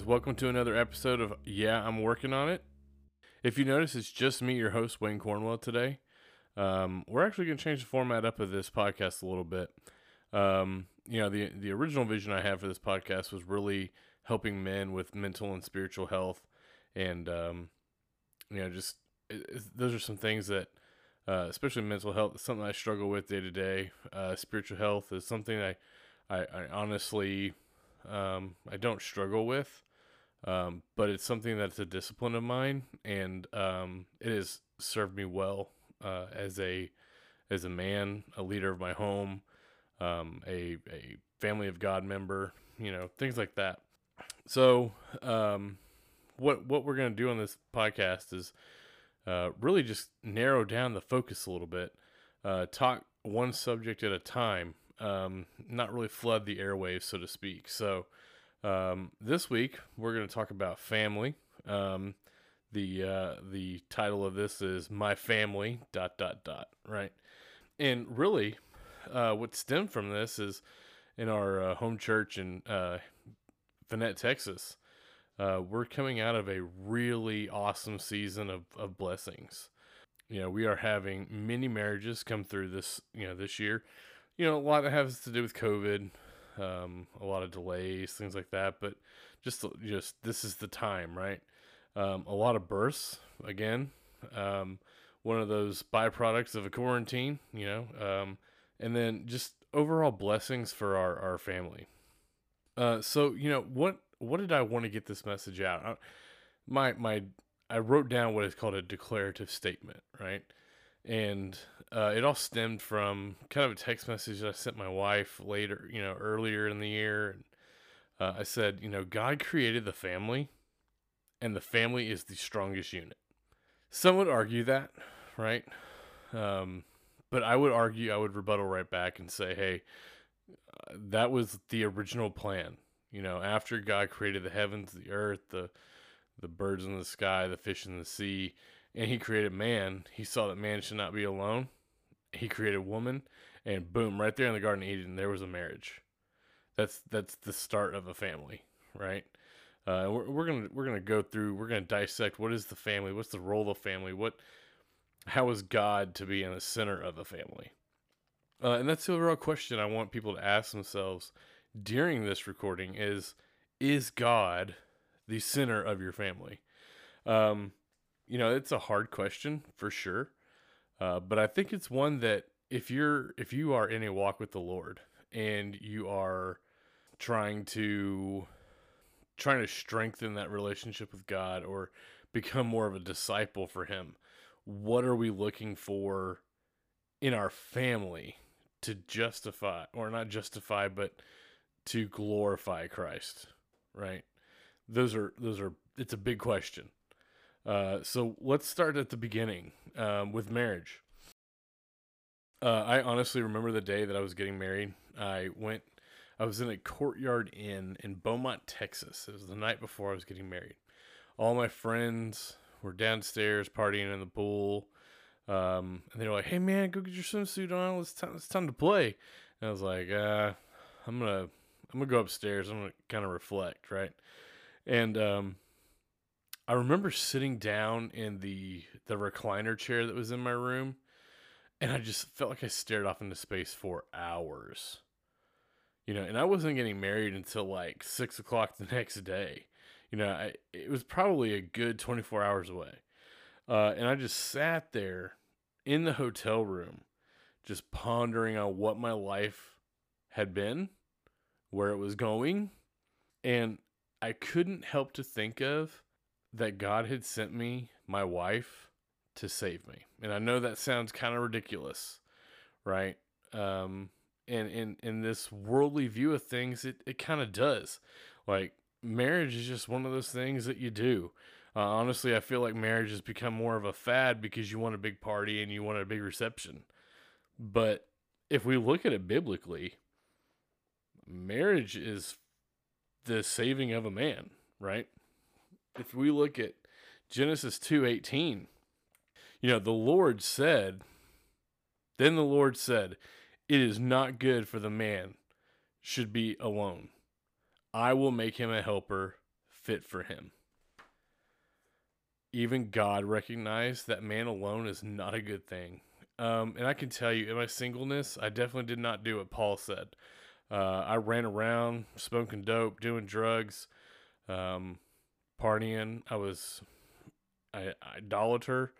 guys. Welcome to another episode of Yeah, I'm Working on It. If you notice, it's just me, your host, Wayne Cornwell, today. Um, we're actually going to change the format up of this podcast a little bit. Um, you know, the, the original vision I had for this podcast was really helping men with mental and spiritual health. And, um, you know, just it, those are some things that, uh, especially mental health, is something I struggle with day to day. Uh, spiritual health is something I, I, I honestly um, I don't struggle with, um, but it's something that's a discipline of mine, and um, it has served me well uh, as a as a man, a leader of my home, um, a a family of God member, you know, things like that. So, um, what what we're gonna do on this podcast is uh, really just narrow down the focus a little bit, uh, talk one subject at a time, um, not really flood the airwaves, so to speak. So um, this week we're going to talk about family. Um, the uh, the title of this is "My Family." Dot dot dot. Right, and really, uh, what stemmed from this is in our uh, home church in uh, Fannett, Texas. Uh, we're coming out of a really awesome season of, of blessings. You know, we are having many marriages come through this, you know, this year you know, a lot that has to do with COVID, um, a lot of delays, things like that. But just, just this is the time, right? Um, a lot of births again. Um, one of those byproducts of a quarantine, you know, um, and then just overall blessings for our our family. Uh, so you know what what did I want to get this message out? My my I wrote down what is called a declarative statement, right? and uh, it all stemmed from kind of a text message I sent my wife later, you know, earlier in the year. And, uh, I said, you know, God created the family, and the family is the strongest unit. Some would argue that, right? Um, but I would argue, I would rebuttal right back and say, hey, uh, that was the original plan. You know, after God created the heavens, the earth, the the birds in the sky, the fish in the sea, and he created man, he saw that man should not be alone. He created woman, and boom, right there in the Garden of Eden, there was a marriage. That's that's the start of a family, right? Uh, we're, we're gonna we're gonna go through. We're gonna dissect what is the family, what's the role of family, what, how is God to be in the center of a family, uh, and that's the real question I want people to ask themselves during this recording: is is God the center of your family? Um, you know, it's a hard question for sure. Uh, but I think it's one that if you're if you are in a walk with the Lord and you are trying to trying to strengthen that relationship with God or become more of a disciple for him, what are we looking for in our family to justify or not justify but to glorify Christ, right? Those are those are it's a big question. Uh, so let's start at the beginning um, with marriage. Uh, I honestly remember the day that I was getting married. I went, I was in a courtyard inn in Beaumont, Texas. It was the night before I was getting married. All my friends were downstairs partying in the pool. Um, and they were like, "Hey man, go get your swimsuit on. It's time. It's time to play." And I was like, uh, "I'm gonna, I'm gonna go upstairs. I'm gonna kind of reflect, right?" And um, I remember sitting down in the the recliner chair that was in my room, and I just felt like I stared off into space for hours. You know, and I wasn't getting married until like six o'clock the next day. You know, I, it was probably a good twenty four hours away, uh, and I just sat there in the hotel room, just pondering on what my life had been, where it was going, and I couldn't help to think of that God had sent me my wife to save me. And I know that sounds kind of ridiculous, right? Um, and in in this worldly view of things, it, it kind of does. Like marriage is just one of those things that you do. Uh, honestly, I feel like marriage has become more of a fad because you want a big party and you want a big reception. But if we look at it biblically, marriage is the saving of a man, right? If we look at Genesis 2:18, you know, the Lord said, then the Lord said, it is not good for the man should be alone. I will make him a helper fit for him. Even God recognized that man alone is not a good thing. Um, and I can tell you, in my singleness, I definitely did not do what Paul said. Uh, I ran around smoking dope, doing drugs, um, partying. I was I, idolater.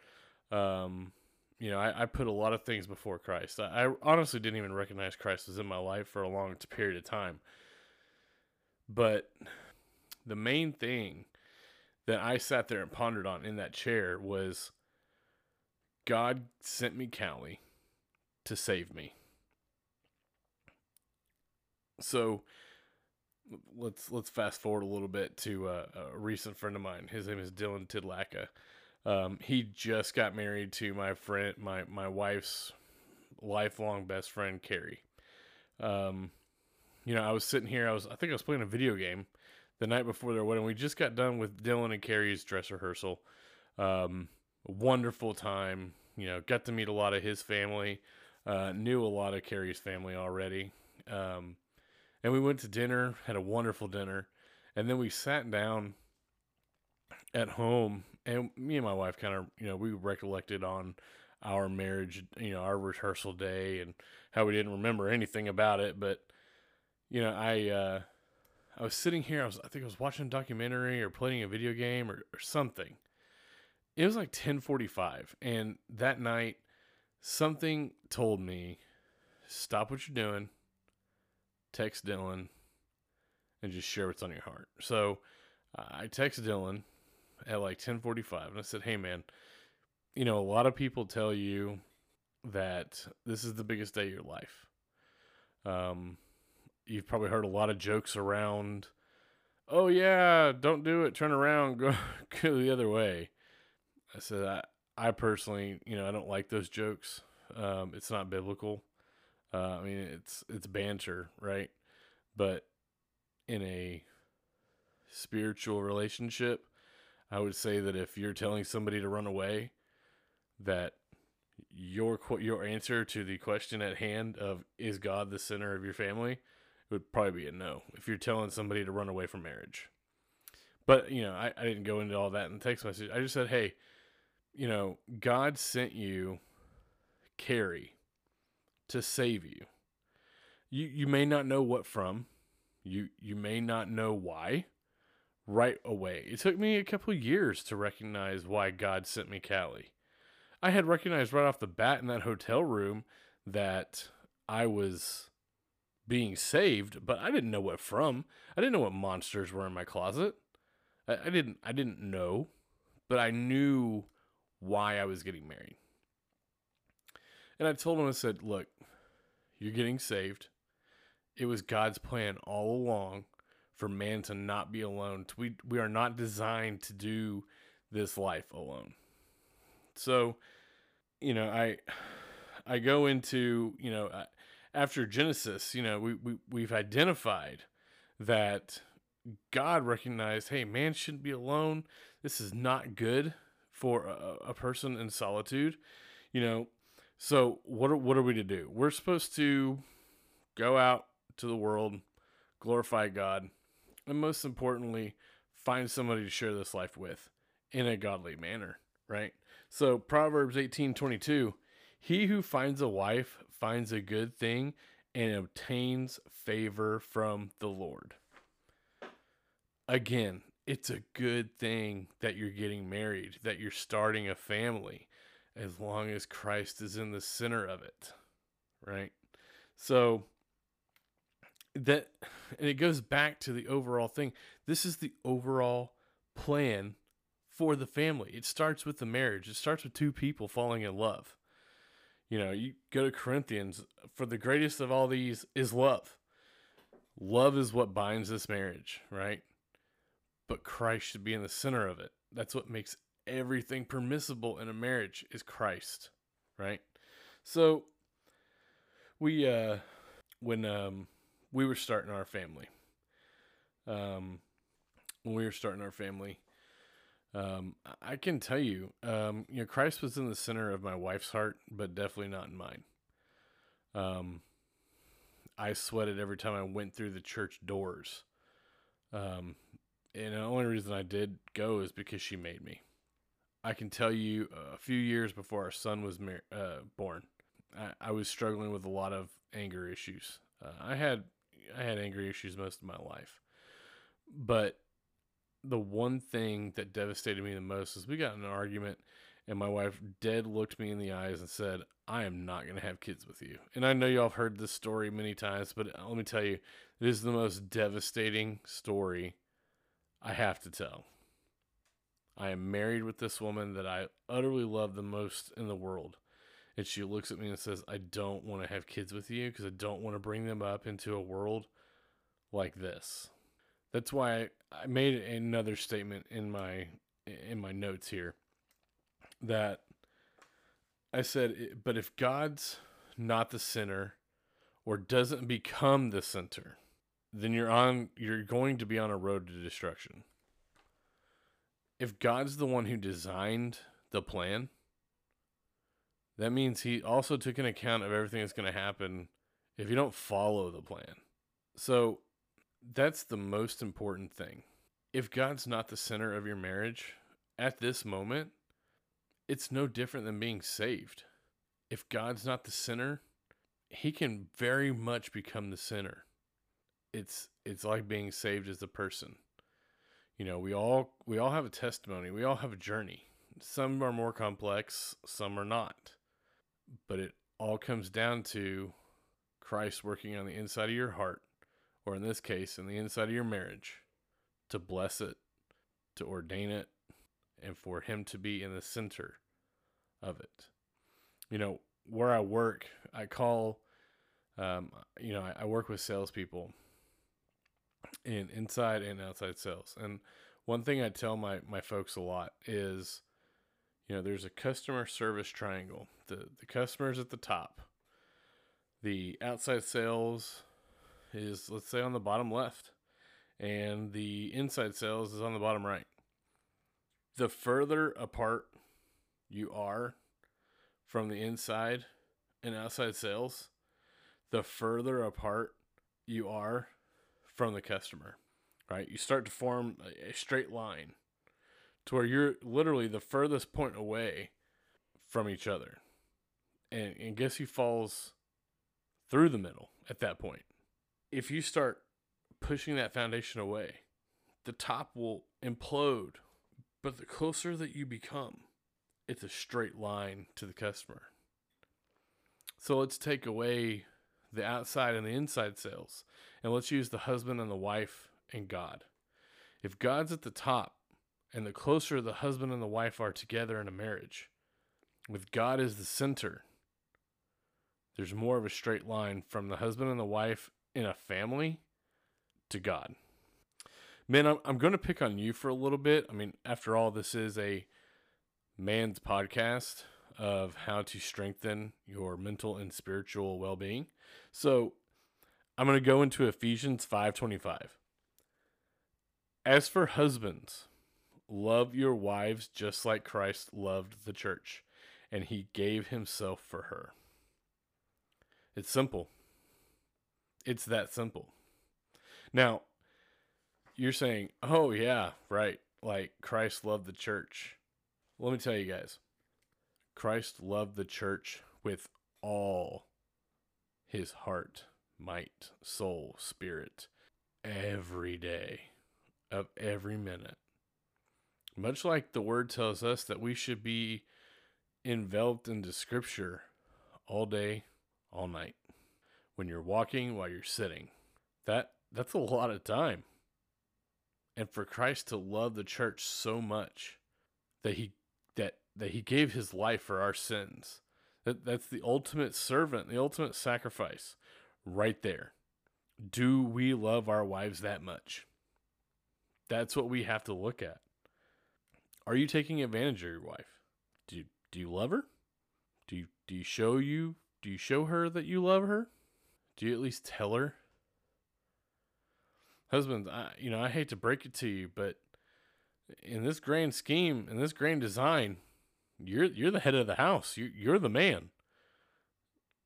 Um, you know, I, I, put a lot of things before Christ. I, I, honestly didn't even recognize Christ was in my life for a long period of time. But the main thing that I sat there and pondered on in that chair was God sent me Callie to save me. So let's let's fast forward a little bit to uh, a recent friend of mine. His name is Dylan Tidlaka. Um, he just got married to my friend, my my wife's lifelong best friend, Carrie. Um, you know, I was sitting here. I was, I think I was playing a video game the night before their wedding. We just got done with Dylan and Carrie's dress rehearsal. Um, wonderful time. You know, got to meet a lot of his family. Uh, knew a lot of Carrie's family already. Um, and we went to dinner, had a wonderful dinner, and then we sat down at home and me and my wife kind of you know we recollected on our marriage you know our rehearsal day and how we didn't remember anything about it. But you know i uh i was sitting here i was i think i was watching a documentary or playing a video game or, or something. It was like 1045 and that night something told me stop what you're doing text dylan and just share what's on your heart so i text dylan at like 10:45 and I said, "Hey man, you know, a lot of people tell you that this is the biggest day of your life. Um you've probably heard a lot of jokes around, "Oh yeah, don't do it, turn around, go go the other way." I said I I personally, you know, I don't like those jokes. Um it's not biblical. Uh, I mean, it's it's banter, right? But in a spiritual relationship, I would say that if you're telling somebody to run away, that your your answer to the question at hand of is God the center of your family would probably be a no. If you're telling somebody to run away from marriage, but you know, I, I didn't go into all that in the text message. I just said, hey, you know, God sent you Carrie to save you. You you may not know what from. You you may not know why right away. It took me a couple years to recognize why God sent me Callie. I had recognized right off the bat in that hotel room that I was being saved, but I didn't know what from. I didn't know what monsters were in my closet. I, I didn't I didn't know, but I knew why I was getting married. And I told him I said, "Look, you're getting saved. It was God's plan all along for man to not be alone. We we are not designed to do this life alone. So, you know, I I go into you know after Genesis, you know, we we we've identified that God recognized, hey, man shouldn't be alone. This is not good for a, a person in solitude. You know, so what are, what are we to do? We're supposed to go out to the world, glorify God, and most importantly, find somebody to share this life with in a godly manner, right? So Proverbs 18:22, he who finds a wife finds a good thing and obtains favor from the Lord. Again, it's a good thing that you're getting married, that you're starting a family as long as Christ is in the center of it, right? So that and it goes back to the overall thing. This is the overall plan for the family. It starts with the marriage. It starts with two people falling in love. You know, you go to Corinthians, for the greatest of all these is love. Love is what binds this marriage, right? But Christ should be in the center of it. That's what makes everything permissible in a marriage is Christ, right? So we uh when um we were starting our family. Um, when we were starting our family, um, I can tell you, um, you know, Christ was in the center of my wife's heart, but definitely not in mine. Um, I sweated every time I went through the church doors. Um, And the only reason I did go is because she made me. I can tell you a few years before our son was mar- uh, born, I, I, was struggling with a lot of anger issues. Uh, I had I had anger issues most of my life, but the one thing that devastated me the most is we got in an argument, and my wife dead looked me in the eyes and said, "I am not going to have kids with you." And I know y'all have heard this story many times, but let me tell you, it is the most devastating story I have to tell. I am married with this woman that I utterly love the most in the world. And she looks at me and says, I don't want to have kids with you because I don't want to bring them up into a world like this. That's why I made another statement in my in my notes here that I said, but if God's not the center or doesn't become the center, then you're on you're going to be on a road to destruction. If God's the one who designed the plan, that means he also took an account of everything that's going to happen if you don't follow the plan. So that's the most important thing. If God's not the center of your marriage at this moment, it's no different than being saved. If God's not the center, he can very much become the center it's it's like being saved as a person. You know, we all we all have a testimony. We all have a journey. Some are more complex, some are not. But it all comes down to Christ working on the inside of your heart, or in this case, in the inside of your marriage, to bless it, to ordain it, and for Him to be in the center of it. You know, where I work, I call, um, you know, I, I work with salespeople, in inside and outside sales. And one thing I tell my my folks a lot is, you know, there's a customer service triangle. The the customers at the top. The outside sales is let's say on the bottom left, and the inside sales is on the bottom right. The further apart you are from the inside and outside sales, the further apart you are from the customer, right? You start to form a, straight line to where you're literally the furthest point away from each other. And, and guess who falls through the middle at that point? If you start pushing that foundation away, the top will implode. But the closer that you become, it's a straight line to the customer. So let's take away the outside and the inside sales. And let's use the husband and the wife and God. If God's at the top, and the closer the husband and the wife are together in a marriage, with God as the center, there's more of a straight line from the husband and the wife in a family to God. Man, I'm, I'm going to pick on you for a little bit. I mean, after all, this is a man's podcast of how to strengthen your mental and spiritual well being. So I'm going to go into Ephesians 5:25. As for husbands, love your wives just like Christ loved the church, and he gave himself for her. It's simple. It's that simple. Now, you're saying, "Oh yeah, right. Like Christ loved the church." Let me tell you guys. Christ loved the church with all his heart, might, soul, spirit, every day of every minute. Much like the word tells us that we should be enveloped into scripture all day, all night. When you're walking, while you're sitting. That that's a lot of time. And for Christ to love the church so much that he that he gave his life for our sins that that's the ultimate servant, the ultimate sacrifice right there. Do we love our wives that much? That's what we have to look at. Are you taking advantage of your wife? Do you, do you love her? Do you do you show you do you show her that you love her? Do you at least tell her? Husbands, I you know, I hate to break it to you, but in this grand scheme, in this grand design, you're you're the head of the house. You you're the man.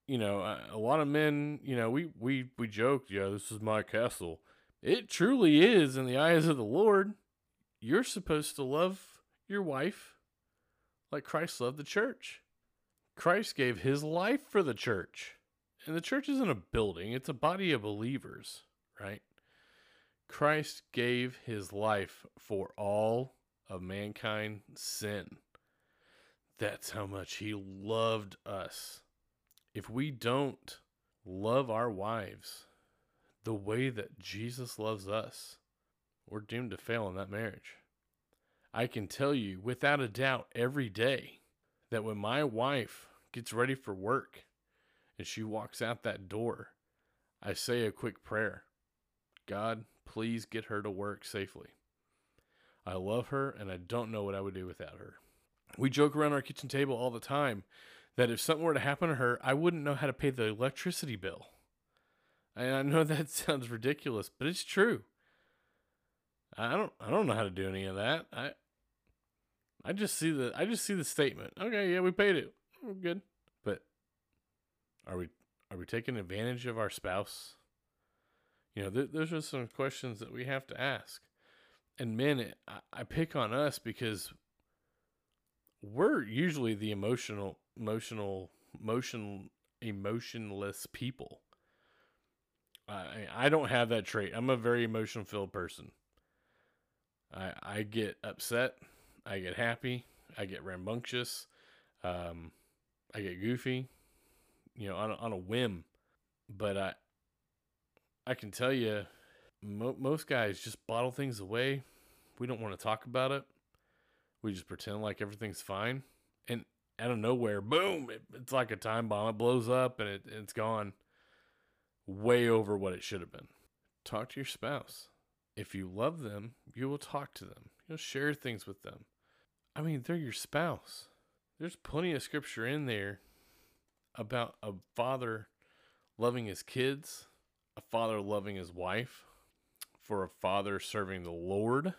You know, a lot of men, you know, we we we joked, yeah, this is my castle. It truly is in the eyes of the Lord. You're supposed to love your wife like Christ loved the church. Christ gave his life for the church. And the church isn't a building, it's a body of believers, right? Christ gave his life for all of mankind's sin. That's how much he loved us. If we don't love our wives the way that Jesus loves us, we're doomed to fail in that marriage. I can tell you without a doubt every day that when my wife gets ready for work and she walks out that door, I say a quick prayer God, please get her to work safely. I love her and I don't know what I would do without her. We joke around our kitchen table all the time that if something were to happen to her, I wouldn't know how to pay the electricity bill. And I know that sounds ridiculous, but it's true. I don't I don't know how to do any of that. I I just see the I just see the statement. Okay, yeah, we paid it. We're good. But are we are we taking advantage of our spouse? You know, th- those are some questions that we have to ask. And men, it, I, I pick on us because we're usually the emotional, emotional, motion, emotionless people. I I don't have that trait. I'm a very emotion filled person. I I get upset, I get happy, I get rambunctious, um, I get goofy, you know, on a, on a whim. But I I can tell you, mo- most guys just bottle things away. We don't want to talk about it. We just pretend like everything's fine, and out of nowhere, boom! It, it's like a time bomb. It blows up, and it, it's gone way over what it should have been. Talk to your spouse. If you love them, you will talk to them. You'll share things with them. I mean, they're your spouse. There's plenty of scripture in there about a father loving his kids, a father loving his wife, for a father serving the Lord.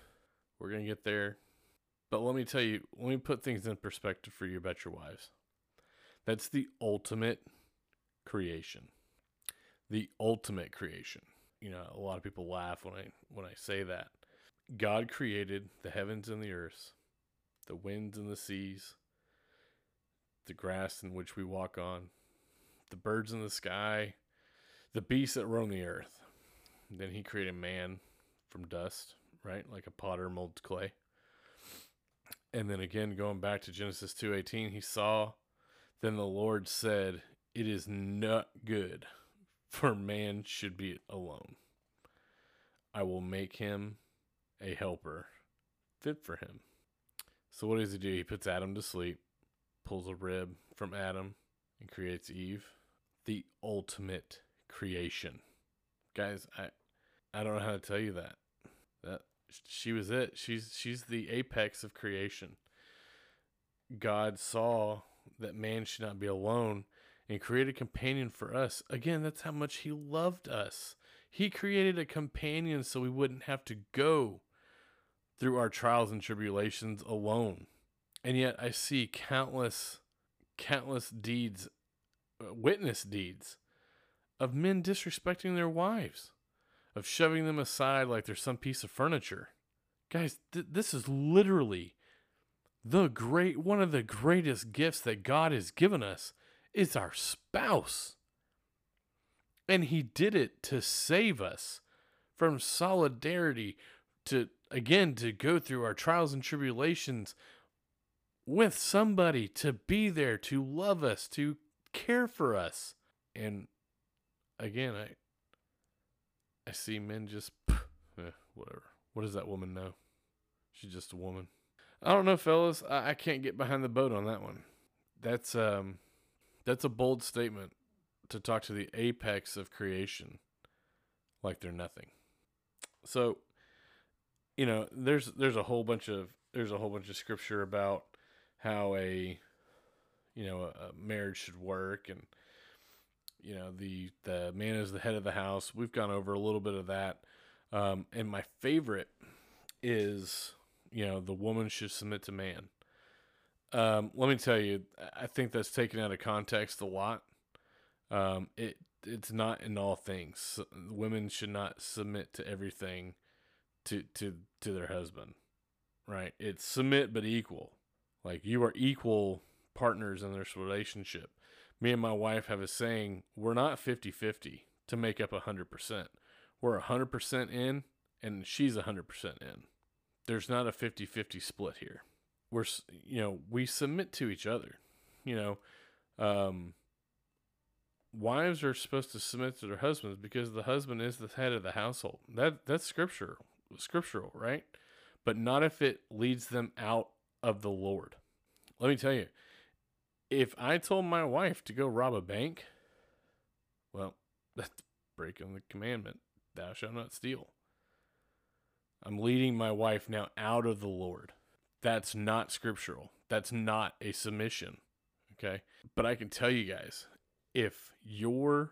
We're going to get there. But let me tell you, let me put things in perspective for you about your wives. That's the ultimate creation the ultimate creation. You know, a lot of people laugh when I when I say that. God created the heavens and the earth, the winds and the seas, the grass in which we walk on, the birds in the sky, the beasts that roam the earth. Then he created man from dust, right? Like a potter molds clay. And then again going back to Genesis 2:18, he saw then the Lord said, "It is not good for man should be alone. I will make him a helper fit for him. So what does he do? He puts Adam to sleep, pulls a rib from Adam, and creates Eve. The ultimate creation. Guys, I I don't know how to tell you that. She was it. She's she's the apex of creation. God saw that man should not be alone and created a companion for us. Again, that's how much He loved us. He created a companion so we wouldn't have to go through our trials and tribulations alone. And yet, I see countless, countless deeds, uh, witness deeds of men disrespecting their wives, of shoving them aside like they're some piece of furniture. Guys, th- this is literally the great one of the greatest gifts that God has given us is our spouse. And he did it to save us from solidarity, to again, to go through our trials and tribulations with somebody, to be there, to love us, to care for us. And again, I I see men just eh, whatever. What does that woman know? She's just a woman. I don't know, fellas. I, I can't get behind the boat on that one. That's um that's a bold statement to talk to the apex of creation like they're nothing. So, you know, there's there's a whole bunch of there's a whole bunch of scripture about how a you know a, a marriage should work and you know the the man is the head of the house. We've gone over a little bit of that. Um, and my favorite is you know the woman should submit to man. Um, let me tell you, I think that's taken out of context a lot. Um, it it's not in all things. Women should not submit to everything to to to their husband. Right? It's submit but equal. Like you are equal partners in this relationship. Me and my wife have a saying, we're not 50-50 to make up 100%. We're 100% in and she's 100% in. There's not a 50-50 split here. We're you know, we submit to each other. You know, um wives are supposed to submit to their husbands because the husband is the head of the household. That that's scriptural, scriptural, right? But not if it leads them out of the Lord. Let me tell you, if I told my wife to go rob a bank, well, that's breaking the commandment, thou shalt not steal. I'm leading my wife now out of the Lord. That's not scriptural. That's not a submission. Okay. But I can tell you guys, if your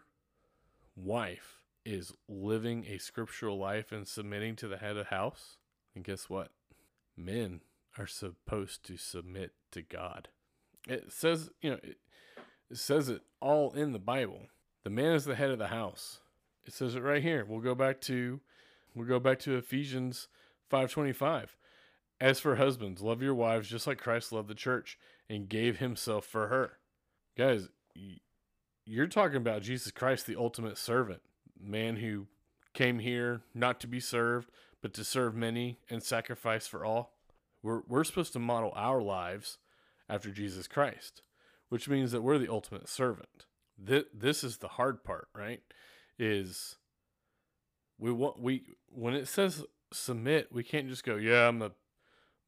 wife is living a scriptural life and submitting to the head of the house, then guess what? Men are supposed to submit to God. It says, you know, it, it says it all in the Bible. The man is the head of the house. It says it right here. We'll go back to we'll go back to Ephesians 5:25. As for husbands, love your wives just like Christ loved the church and gave himself for her. Guys, you're talking about Jesus Christ, the ultimate servant, man who came here not to be served, but to serve many and sacrifice for all. We're, we're supposed to model our lives after Jesus Christ, which means that we're the ultimate servant. This, this is the hard part, right? Is we want we when it says submit, we can't just go, yeah, I'm the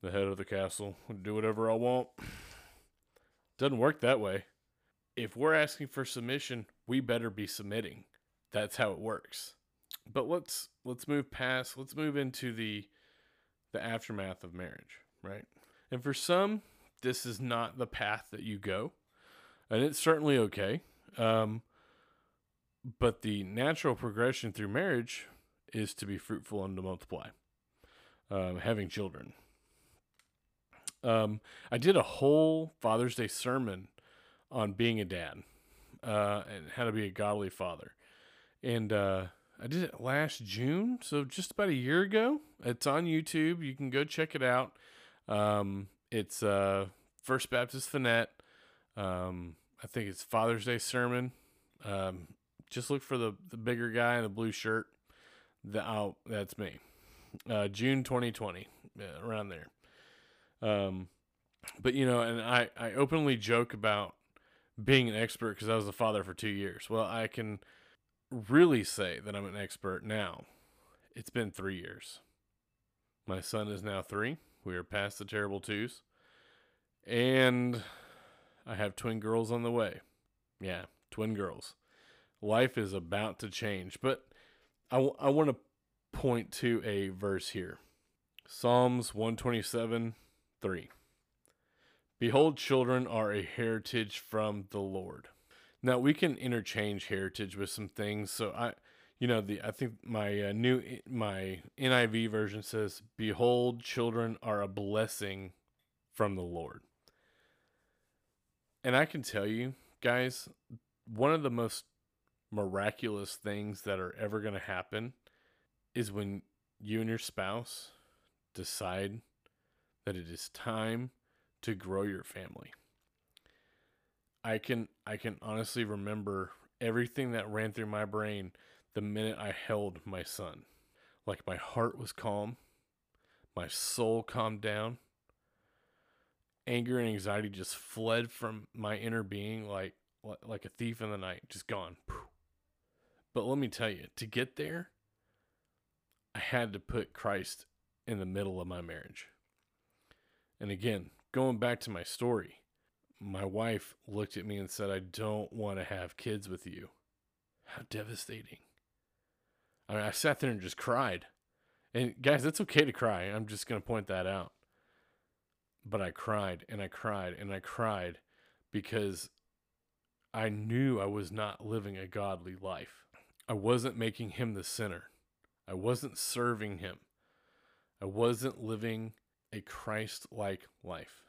the head of the castle, do whatever I want. Doesn't work that way if we're asking for submission, we better be submitting. That's how it works. But let's let's move past. Let's move into the the aftermath of marriage, right? And for some, this is not the path that you go, and it's certainly okay. Um, but the natural progression through marriage is to be fruitful and to multiply, um, having children. Um, I did a whole Father's Day sermon on being a dad uh, and how to be a godly father. And uh, I did it last June, so just about a year ago. It's on YouTube. You can go check it out. Um, it's uh, First Baptist Fannett. Um, I think it's Father's Day sermon. Um, just look for the, the bigger guy in the blue shirt. The, oh, that's me. Uh, June 2020, yeah, around there. Um, but you know, and I, I openly joke about being an expert because I was a father for two years. Well, I can really say that I'm an expert now. It's been three years. My son is now three. We are past the terrible twos. And I have twin girls on the way. Yeah, twin girls. Life is about to change. But I, w- I want to point to a verse here Psalms 127 3. Behold, children are a heritage from the Lord. Now we can interchange heritage with some things. So I, you know, the I think my uh, new my NIV version says, "Behold, children are a blessing from the Lord." And I can tell you, guys, one of the most miraculous things that are ever going to happen is when you and your spouse decide that it is time to grow your family. I can I can honestly remember everything that ran through my brain the minute I held my son. Like my heart was calm, my soul calmed down. Anger and anxiety just fled from my inner being like like a thief in the night, just gone. But let me tell you, to get there, I had to put Christ in the middle of my marriage. And again, going back to my story, my wife looked at me and said, I don't want to have kids with you. How devastating. I mean, I sat there and just cried. And guys, it's okay to cry. I'm just going to point that out. But I cried and I cried and I cried because I knew I was not living a godly life. I wasn't making him the sinner. I wasn't serving him. I wasn't living a Christ like life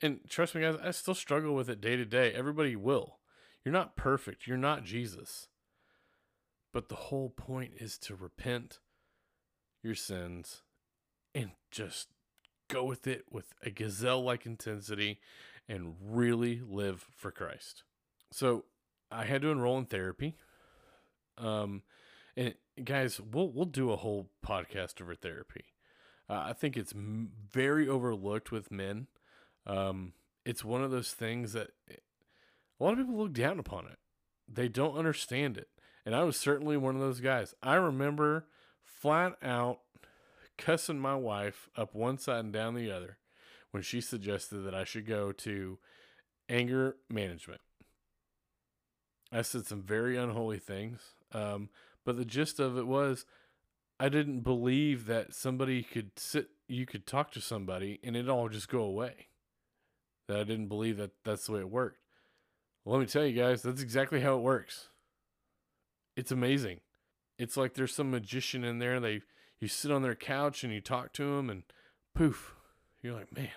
and trust me, guys, I still struggle with it day to day. Everybody will. You're not perfect. You're not Jesus. But the whole point is to repent your sins and just go with it with a gazelle like intensity and really live for Christ. So I had to enroll in therapy. Um, and guys, we'll we'll do a whole podcast over therapy. Uh, I think it's m- very overlooked with men. Um, it's one of those things that a lot of people look down upon it. They don't understand it. And I was certainly one of those guys. I remember flat out cussing my wife up one side and down the other when she suggested that I should go to anger management. I said some very unholy things. Um, but the gist of it was I didn't believe that somebody could sit, you could talk to somebody and it all just go away. That I didn't believe that that's the way it worked. Well, let me tell you guys, that's exactly how it works. It's amazing. It's like there's some magician in there. They you sit on their couch and you talk to them, and poof, you're like, man,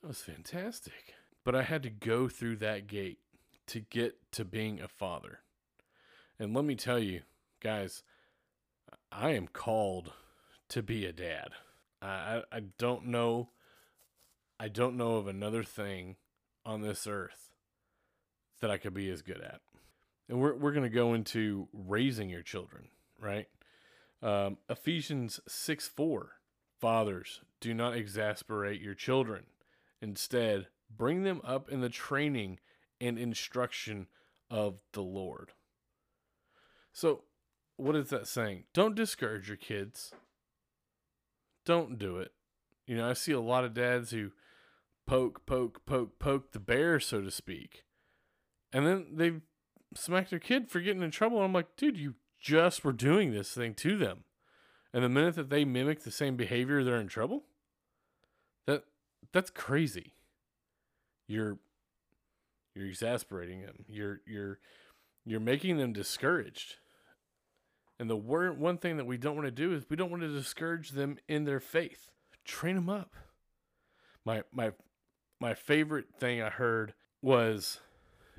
that was fantastic. But I had to go through that gate to get to being a father. And let me tell you, guys, I am called to be a dad. I, I, don't know I don't know of another thing on this earth that I could be as good at. And we're we're gonna go into raising your children, right? Um, Ephesians six four. Fathers, do not exasperate your children. Instead, bring them up in the training and instruction of the Lord. So, what is that saying? Don't discourage your kids. Don't do it. You know, I see a lot of dads who poke, poke, poke, poke the bear, so to speak. And then they smack their kid for getting in trouble. I'm like, dude, you just were doing this thing to them. And the minute that they mimic the same behavior, they're in trouble. That that's crazy. You're you're exasperating them. You're you're you're making them discouraged. And the word, one thing that we don't want to do is we don't want to discourage them in their faith. Train them up. My my my favorite thing I heard was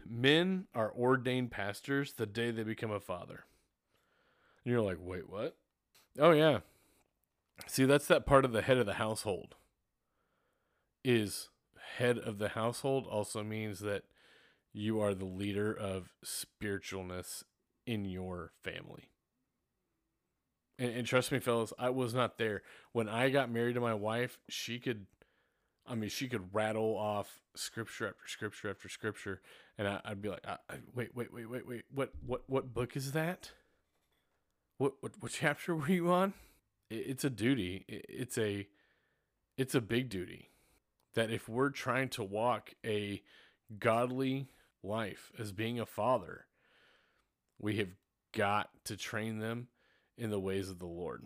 men are ordained pastors the day they become a father. And you're like, wait, what? Oh, yeah. See, that's that part of the head of the household. Is head of the household also means that you are the leader of spiritualness in your family. And, and trust me, fellas, I was not there. When I got married to my wife, she could I mean, she could rattle off scripture after scripture after scripture, and I, would be like, I, I, "Wait, wait, wait, wait, wait! What, what, what book is that? What, what, what chapter were you on?" It, it's a duty. It, it's a, it's a big duty. That if we're trying to walk a godly life as being a father, we have got to train them in the ways of the Lord.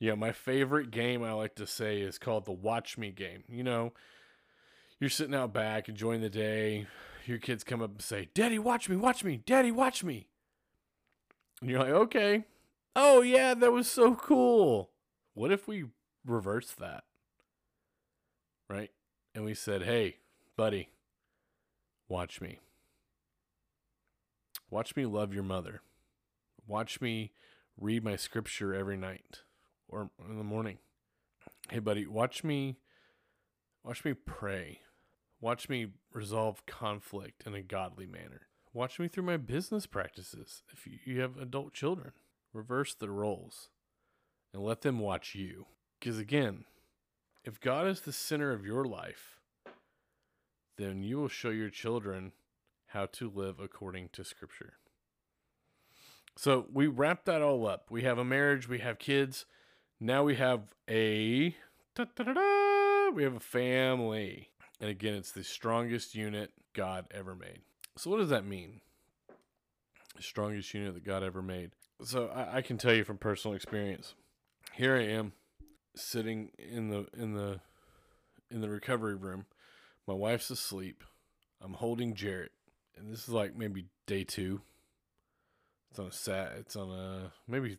Yeah, my favorite game I like to say is called the Watch Me game. You know, you're sitting out back enjoying the day. Your kids come up and say, Daddy, watch me, watch me, Daddy, watch me. And you're like, okay. Oh, yeah, that was so cool. What if we reverse that? Right? And we said, hey, buddy, watch me. Watch me love your mother. Watch me read my scripture every night or in the morning. Hey buddy, watch me watch me pray. Watch me resolve conflict in a godly manner. Watch me through my business practices. If you have adult children, reverse the roles and let them watch you. Because again, if God is the center of your life, then you will show your children how to live according to Scripture. So we wrap that all up. We have a marriage, we have kids, now we have a we have a family. And again, it's the strongest unit God ever made. So what does that mean? The strongest unit that God ever made. So I, I can tell you from personal experience. Here I am sitting in the in the in the recovery room. My wife's asleep. I'm holding Jarrett. And this is like maybe day two. It's on a sat it's on a maybe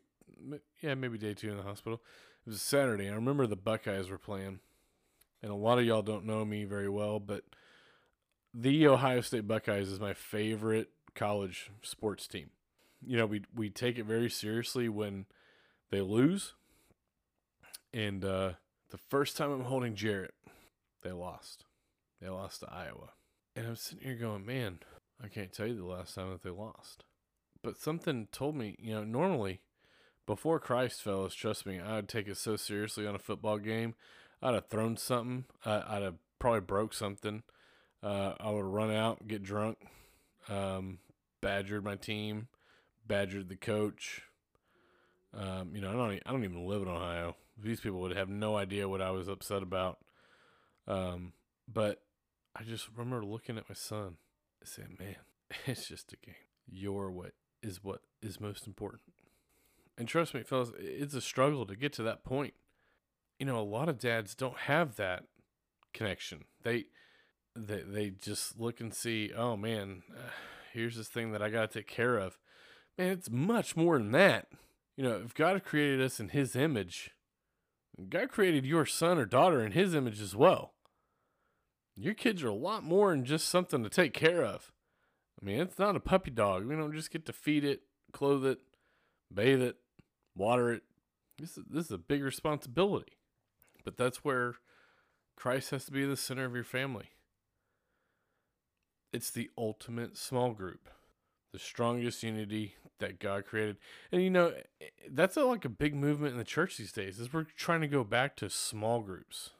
yeah, maybe day two in the hospital. It was Saturday. I remember the Buckeyes were playing, and a lot of y'all don't know me very well, but the Ohio State Buckeyes is my favorite college sports team. You know, we we take it very seriously when they lose. And uh, the first time I'm holding Jarrett, they lost. They lost to Iowa. And I'm sitting here going, man, I can't tell you the last time that they lost. But something told me, you know, normally before Christ, fellas, trust me, I would take it so seriously on a football game. I'd have thrown something. I'd have probably broke something. Uh, I would run out, get drunk, um, badgered my team, badgered the coach. Um, you know, I don't, I don't even live in Ohio. These people would have no idea what I was upset about. Um, but I just remember looking at my son and saying, man, it's just a game. You're what is what is most important. And trust me, fellas, it's a struggle to get to that point. You know, a lot of dads don't have that connection. They they they just look and see, oh man, here's this thing that I got to take care of. Man, it's much more than that. You know, if God created us in His image, God created your son or daughter in His image as well. Your kids are a lot more than just something to take care of. I mean, it's not a puppy dog. We don't just get to feed it, clothe it, bathe it, water it. This is, this is a big responsibility. But that's where Christ has to be the center of your family. It's the ultimate small group, the strongest unity that God created. And you know, that's a, like a big movement in the church these days. Is we're trying to go back to small groups.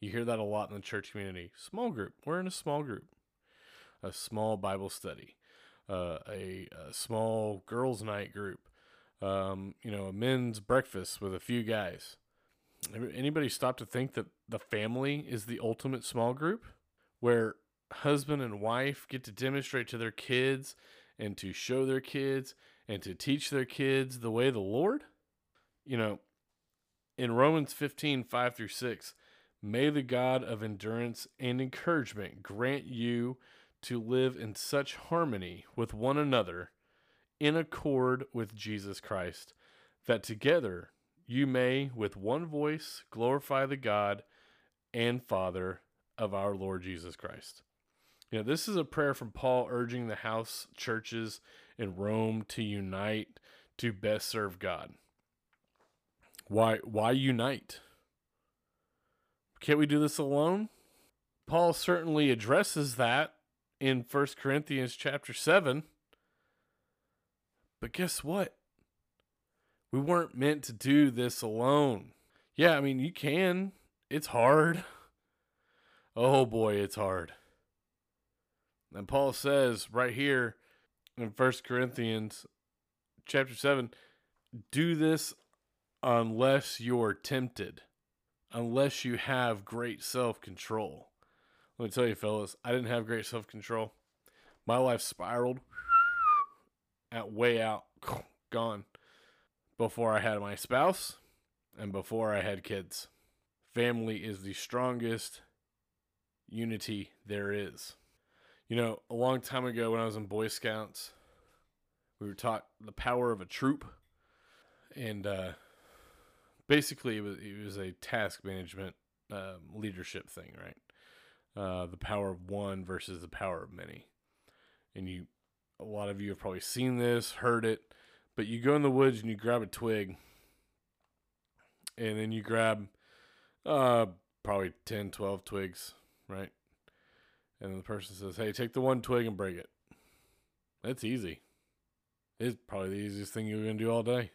You hear that a lot in the church community. Small group. We're in a small group. A small Bible study. Uh, a, a small girls' night group. Um, you know, a men's breakfast with a few guys. Anybody stop to think that the family is the ultimate small group where husband and wife get to demonstrate to their kids and to show their kids and to teach their kids the way of the Lord? You know, in Romans 15, 5 through 6, may the God of endurance and encouragement grant you to live in such harmony with one another in accord with Jesus Christ, that together you may with one voice glorify the God and Father of our Lord Jesus Christ. You know, this is a prayer from Paul urging the house churches in Rome to unite to best serve God. Why why unite? Can't we do this alone? Paul certainly addresses that in 1 Corinthians chapter 7. But guess what? We weren't meant to do this alone. Yeah, I mean, you can. It's hard. Oh boy, it's hard. And Paul says right here in First Corinthians chapter 7 do this unless you're tempted, unless you have great self control. Let me tell you, fellas, I didn't have great self control. My life spiraled at way out, gone before I had my spouse and before I had kids. Family is the strongest unity there is. You know, a long time ago when I was in Boy Scouts, we were taught the power of a troop, and uh, basically it was it was a task management um, leadership thing, right? Uh, the power of one versus the power of many, and you, a lot of you have probably seen this, heard it, but you go in the woods and you grab a twig, and then you grab, uh, probably 10, 12 twigs, right? and the person says, "Hey, take the one twig and break it." That's easy. It's probably the easiest thing you're gonna do all day.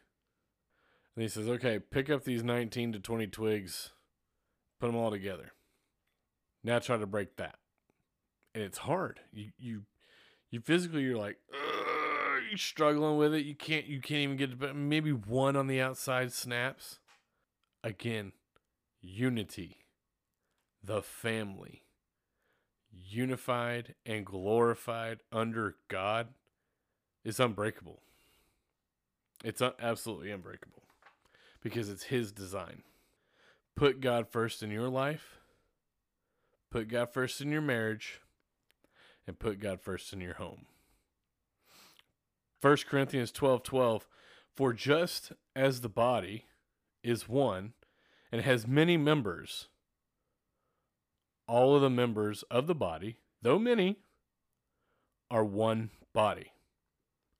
And he says, "Okay, pick up these 19 to 20 twigs, put them all together. Now try to break that." And it's hard. You you you physically you're like, you're struggling with it. You can't you can't even get but maybe one on the outside snaps. Again, unity, the family unified and glorified under God is unbreakable. It's un- absolutely unbreakable because it's His design. Put God first in your life, put God first in your marriage, and put God first in your home. 1 Corinthians 12 12 For just as the body is one and has many members, all of the members of the body, though many, are one body.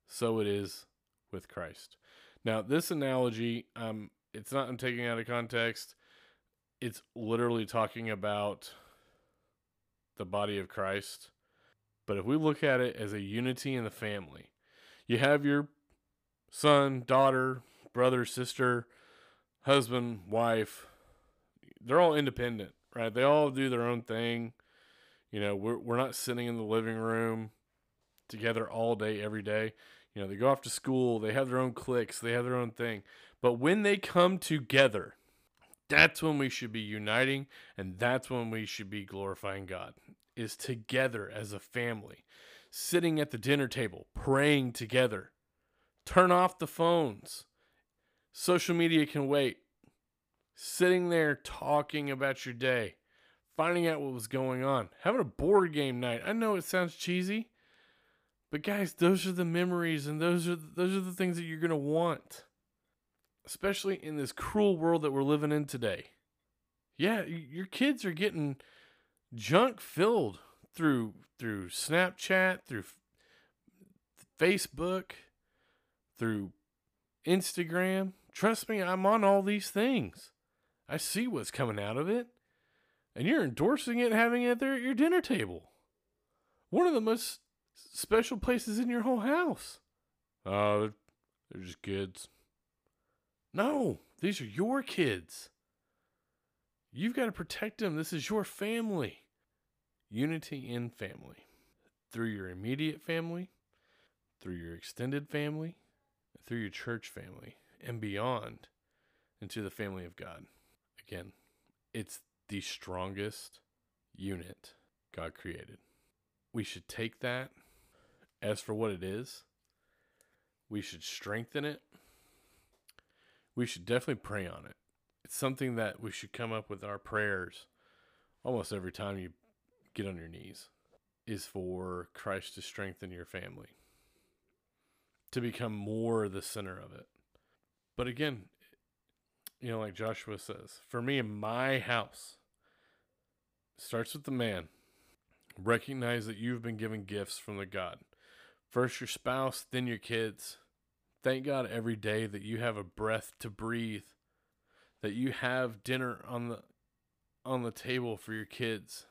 so it is with Christ. Now, this analogy, um, it's not I'm taking out of context. It's literally talking about the body of Christ. But if we look at it as a unity in the family, you have your son, daughter, brother, sister, husband, wife. They're all independent, right? They all do their own thing. You know, we're we're not sitting in the living room together all day every day. You know, they go off to school, they have their own cliques, they have their own thing. But when they come together, that's when we should be uniting and that's when we should be glorifying God. Is together as a family, sitting at the dinner table, praying together. Turn off the phones. Social media can wait. Sitting there talking about your day, finding out what was going on, having a board game night. I know it sounds cheesy, but guys, those are the memories and those are those are the things that you're going to want. Especially in this cruel world that we're living in today. Yeah, your kids are getting junk filled through through Snapchat, through Facebook, through Instagram. Trust me, I'm on all these things. I see what's coming out of it. And you're endorsing it, having it there at your dinner table. One of the most special places in your whole house. Oh, uh, they're just kids. No, these are your kids. You've got to protect them. This is your family. Unity in family. Through your immediate family, through your extended family, through your church family, and beyond into the family of God. Again, it's the strongest unit God created. We should take that as for what it is, we should strengthen it. We should definitely pray on it. Something that we should come up with our prayers almost every time you get on your knees is for Christ to strengthen your family, to become more the center of it. But again, you know, like Joshua says, for me my house, starts with the man. Recognize that you've been given gifts from the God. First your spouse, then your kids. Thank God every day that you have a breath to breathe, that you have dinner on the on the table for your kids.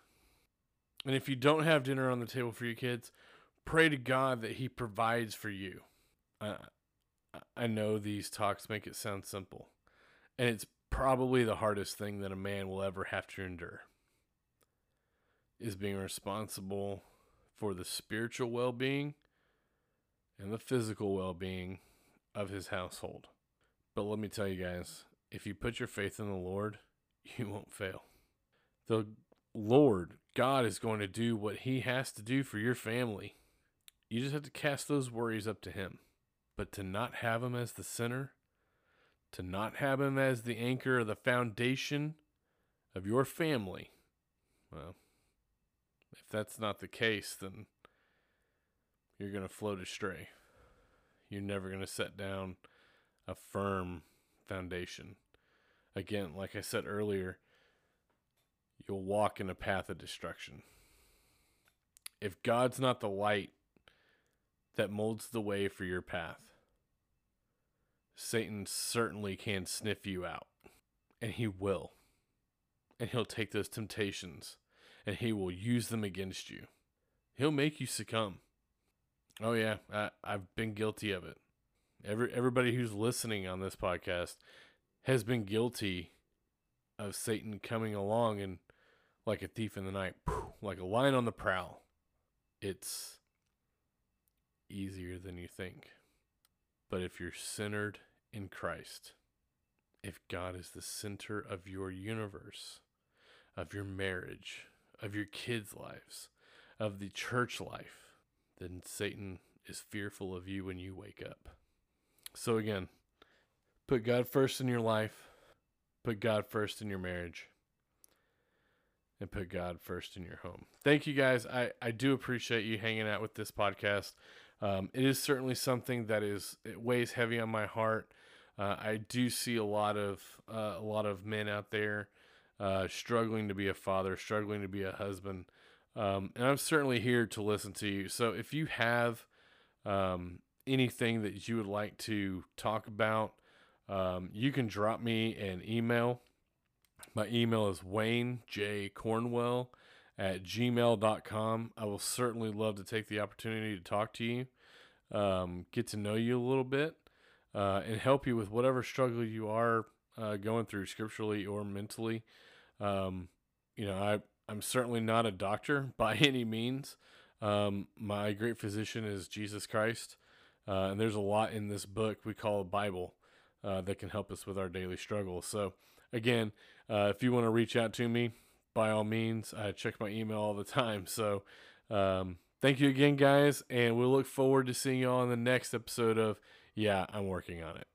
And if you don't have dinner on the table for your kids, pray to God that he provides for you. I I know these talks make it sound simple, and it's probably the hardest thing that a man will ever have to endure is being responsible for the spiritual well-being and the physical well being of his household. But let me tell you guys if you put your faith in the Lord, you won't fail. The Lord, God, is going to do what he has to do for your family. You just have to cast those worries up to him. But to not have him as the center, to not have him as the anchor or the foundation of your family, well, if that's not the case, then you're going to float astray. You're never going to set down a firm foundation. Again, like I said earlier, you'll walk in a path of destruction. If God's not the light that molds the way for your path, Satan certainly can sniff you out. And he will. And he'll take those temptations and he will use them against you. He'll make you succumb. Oh yeah, I, I've been guilty of it. Every everybody who's listening on this podcast has been guilty of Satan coming along and like a thief in the night, like a lion on the prowl. It's easier than you think. But if you're centered in Christ, if God is the center of your universe, of your marriage, of your kids' lives, of the church life, then Satan is fearful of you when you wake up. So, again, put God first in your life, put God first in your marriage, and put God first in your home. Thank you guys. I, I do appreciate you hanging out with this podcast. Um, it is certainly something that is it weighs heavy on my heart. Uh, I do see a lot of uh, a lot of men out there uh, struggling to be a father, struggling to be a husband. Um, and I'm certainly here to listen to you. So if you have um, anything that you would like to talk about, um, you can drop me an email. My email is Wayne J. Cornwell at gmail.com. I will certainly love to take the opportunity to talk to you, um, get to know you a little bit, uh, and help you with whatever struggle you are uh, going through scripturally or mentally. Um, you know, I, I'm certainly not a doctor by any means. Um, my great physician is Jesus Christ. Uh, and there's a lot in this book we call a Bible uh, that can help us with our daily struggles. So, again, uh, if you want to reach out to me, by all means. I check my email all the time. So, um, thank you again, guys, and we'll look forward to seeing you all in the next episode of Yeah, I'm working on it.